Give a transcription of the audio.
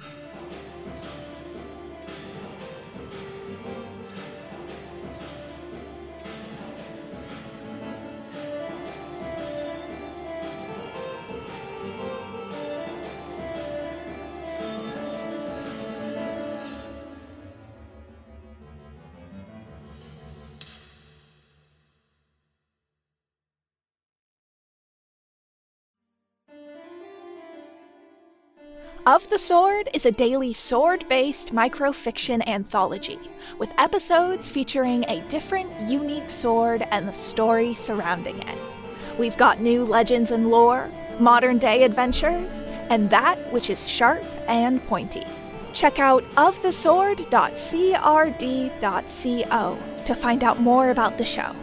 Yeah. Of the Sword is a daily sword based microfiction anthology, with episodes featuring a different, unique sword and the story surrounding it. We've got new legends and lore, modern day adventures, and that which is sharp and pointy. Check out ofthesword.crd.co to find out more about the show.